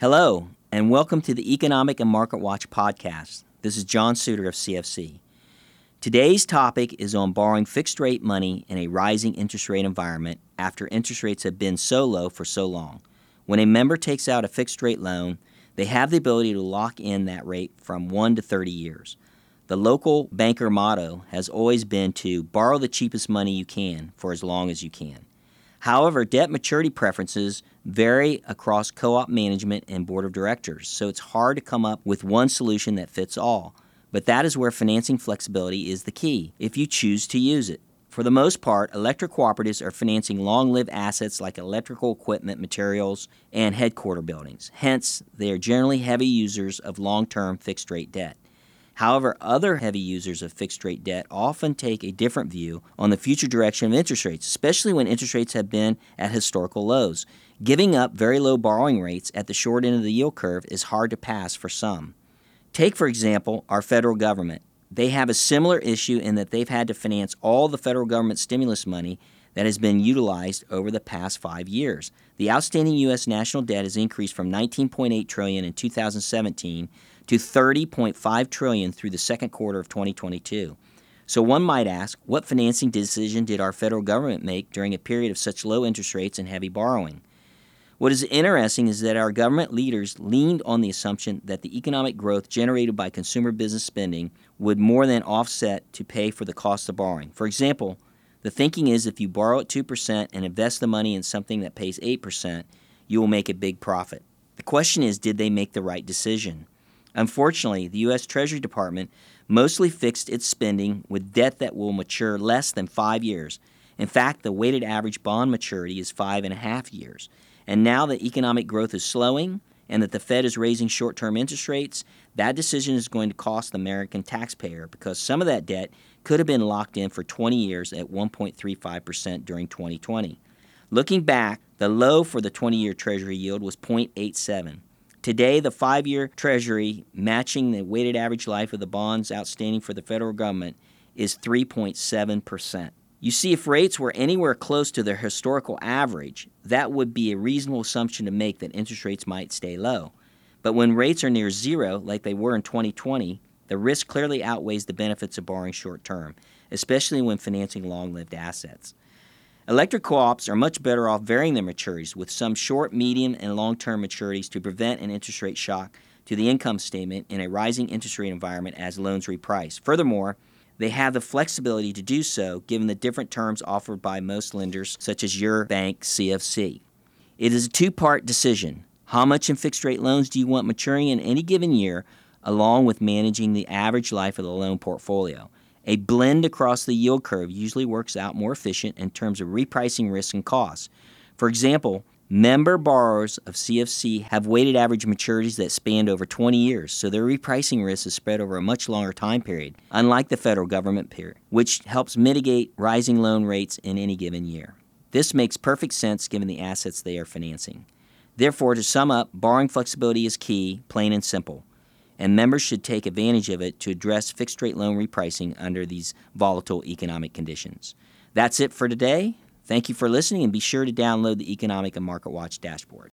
Hello, and welcome to the Economic and Market Watch podcast. This is John Suter of CFC. Today's topic is on borrowing fixed rate money in a rising interest rate environment after interest rates have been so low for so long. When a member takes out a fixed rate loan, they have the ability to lock in that rate from 1 to 30 years. The local banker motto has always been to borrow the cheapest money you can for as long as you can. However, debt maturity preferences vary across co op management and board of directors, so it's hard to come up with one solution that fits all. But that is where financing flexibility is the key, if you choose to use it. For the most part, electric cooperatives are financing long lived assets like electrical equipment, materials, and headquarter buildings. Hence, they are generally heavy users of long term fixed rate debt. However, other heavy users of fixed rate debt often take a different view on the future direction of interest rates, especially when interest rates have been at historical lows. Giving up very low borrowing rates at the short end of the yield curve is hard to pass for some. Take, for example, our federal government. They have a similar issue in that they've had to finance all the federal government stimulus money that has been utilized over the past five years. The outstanding U.S. national debt has increased from 19.8 trillion in 2017 to 30.5 trillion through the second quarter of 2022. So one might ask, what financing decision did our federal government make during a period of such low interest rates and heavy borrowing? What is interesting is that our government leaders leaned on the assumption that the economic growth generated by consumer business spending would more than offset to pay for the cost of borrowing. For example, the thinking is if you borrow at 2% and invest the money in something that pays 8%, you will make a big profit. The question is, did they make the right decision? Unfortunately, the U.S. Treasury Department mostly fixed its spending with debt that will mature less than five years. In fact, the weighted average bond maturity is five and a half years. And now that economic growth is slowing and that the Fed is raising short term interest rates, that decision is going to cost the American taxpayer because some of that debt could have been locked in for 20 years at 1.35% during 2020. Looking back, the low for the 20 year Treasury yield was 0.87. Today, the five year Treasury, matching the weighted average life of the bonds outstanding for the federal government, is 3.7%. You see, if rates were anywhere close to their historical average, that would be a reasonable assumption to make that interest rates might stay low. But when rates are near zero, like they were in 2020, the risk clearly outweighs the benefits of borrowing short term, especially when financing long lived assets. Electric co ops are much better off varying their maturities with some short, medium, and long term maturities to prevent an interest rate shock to the income statement in a rising interest rate environment as loans reprice. Furthermore, they have the flexibility to do so given the different terms offered by most lenders, such as your bank, CFC. It is a two part decision. How much in fixed rate loans do you want maturing in any given year, along with managing the average life of the loan portfolio? A blend across the yield curve usually works out more efficient in terms of repricing risk and costs. For example, member borrowers of CFC have weighted average maturities that spanned over 20 years, so their repricing risk is spread over a much longer time period, unlike the federal government period, which helps mitigate rising loan rates in any given year. This makes perfect sense given the assets they are financing. Therefore, to sum up, borrowing flexibility is key, plain and simple and members should take advantage of it to address fixed rate loan repricing under these volatile economic conditions. That's it for today. Thank you for listening and be sure to download the Economic and Market Watch dashboard.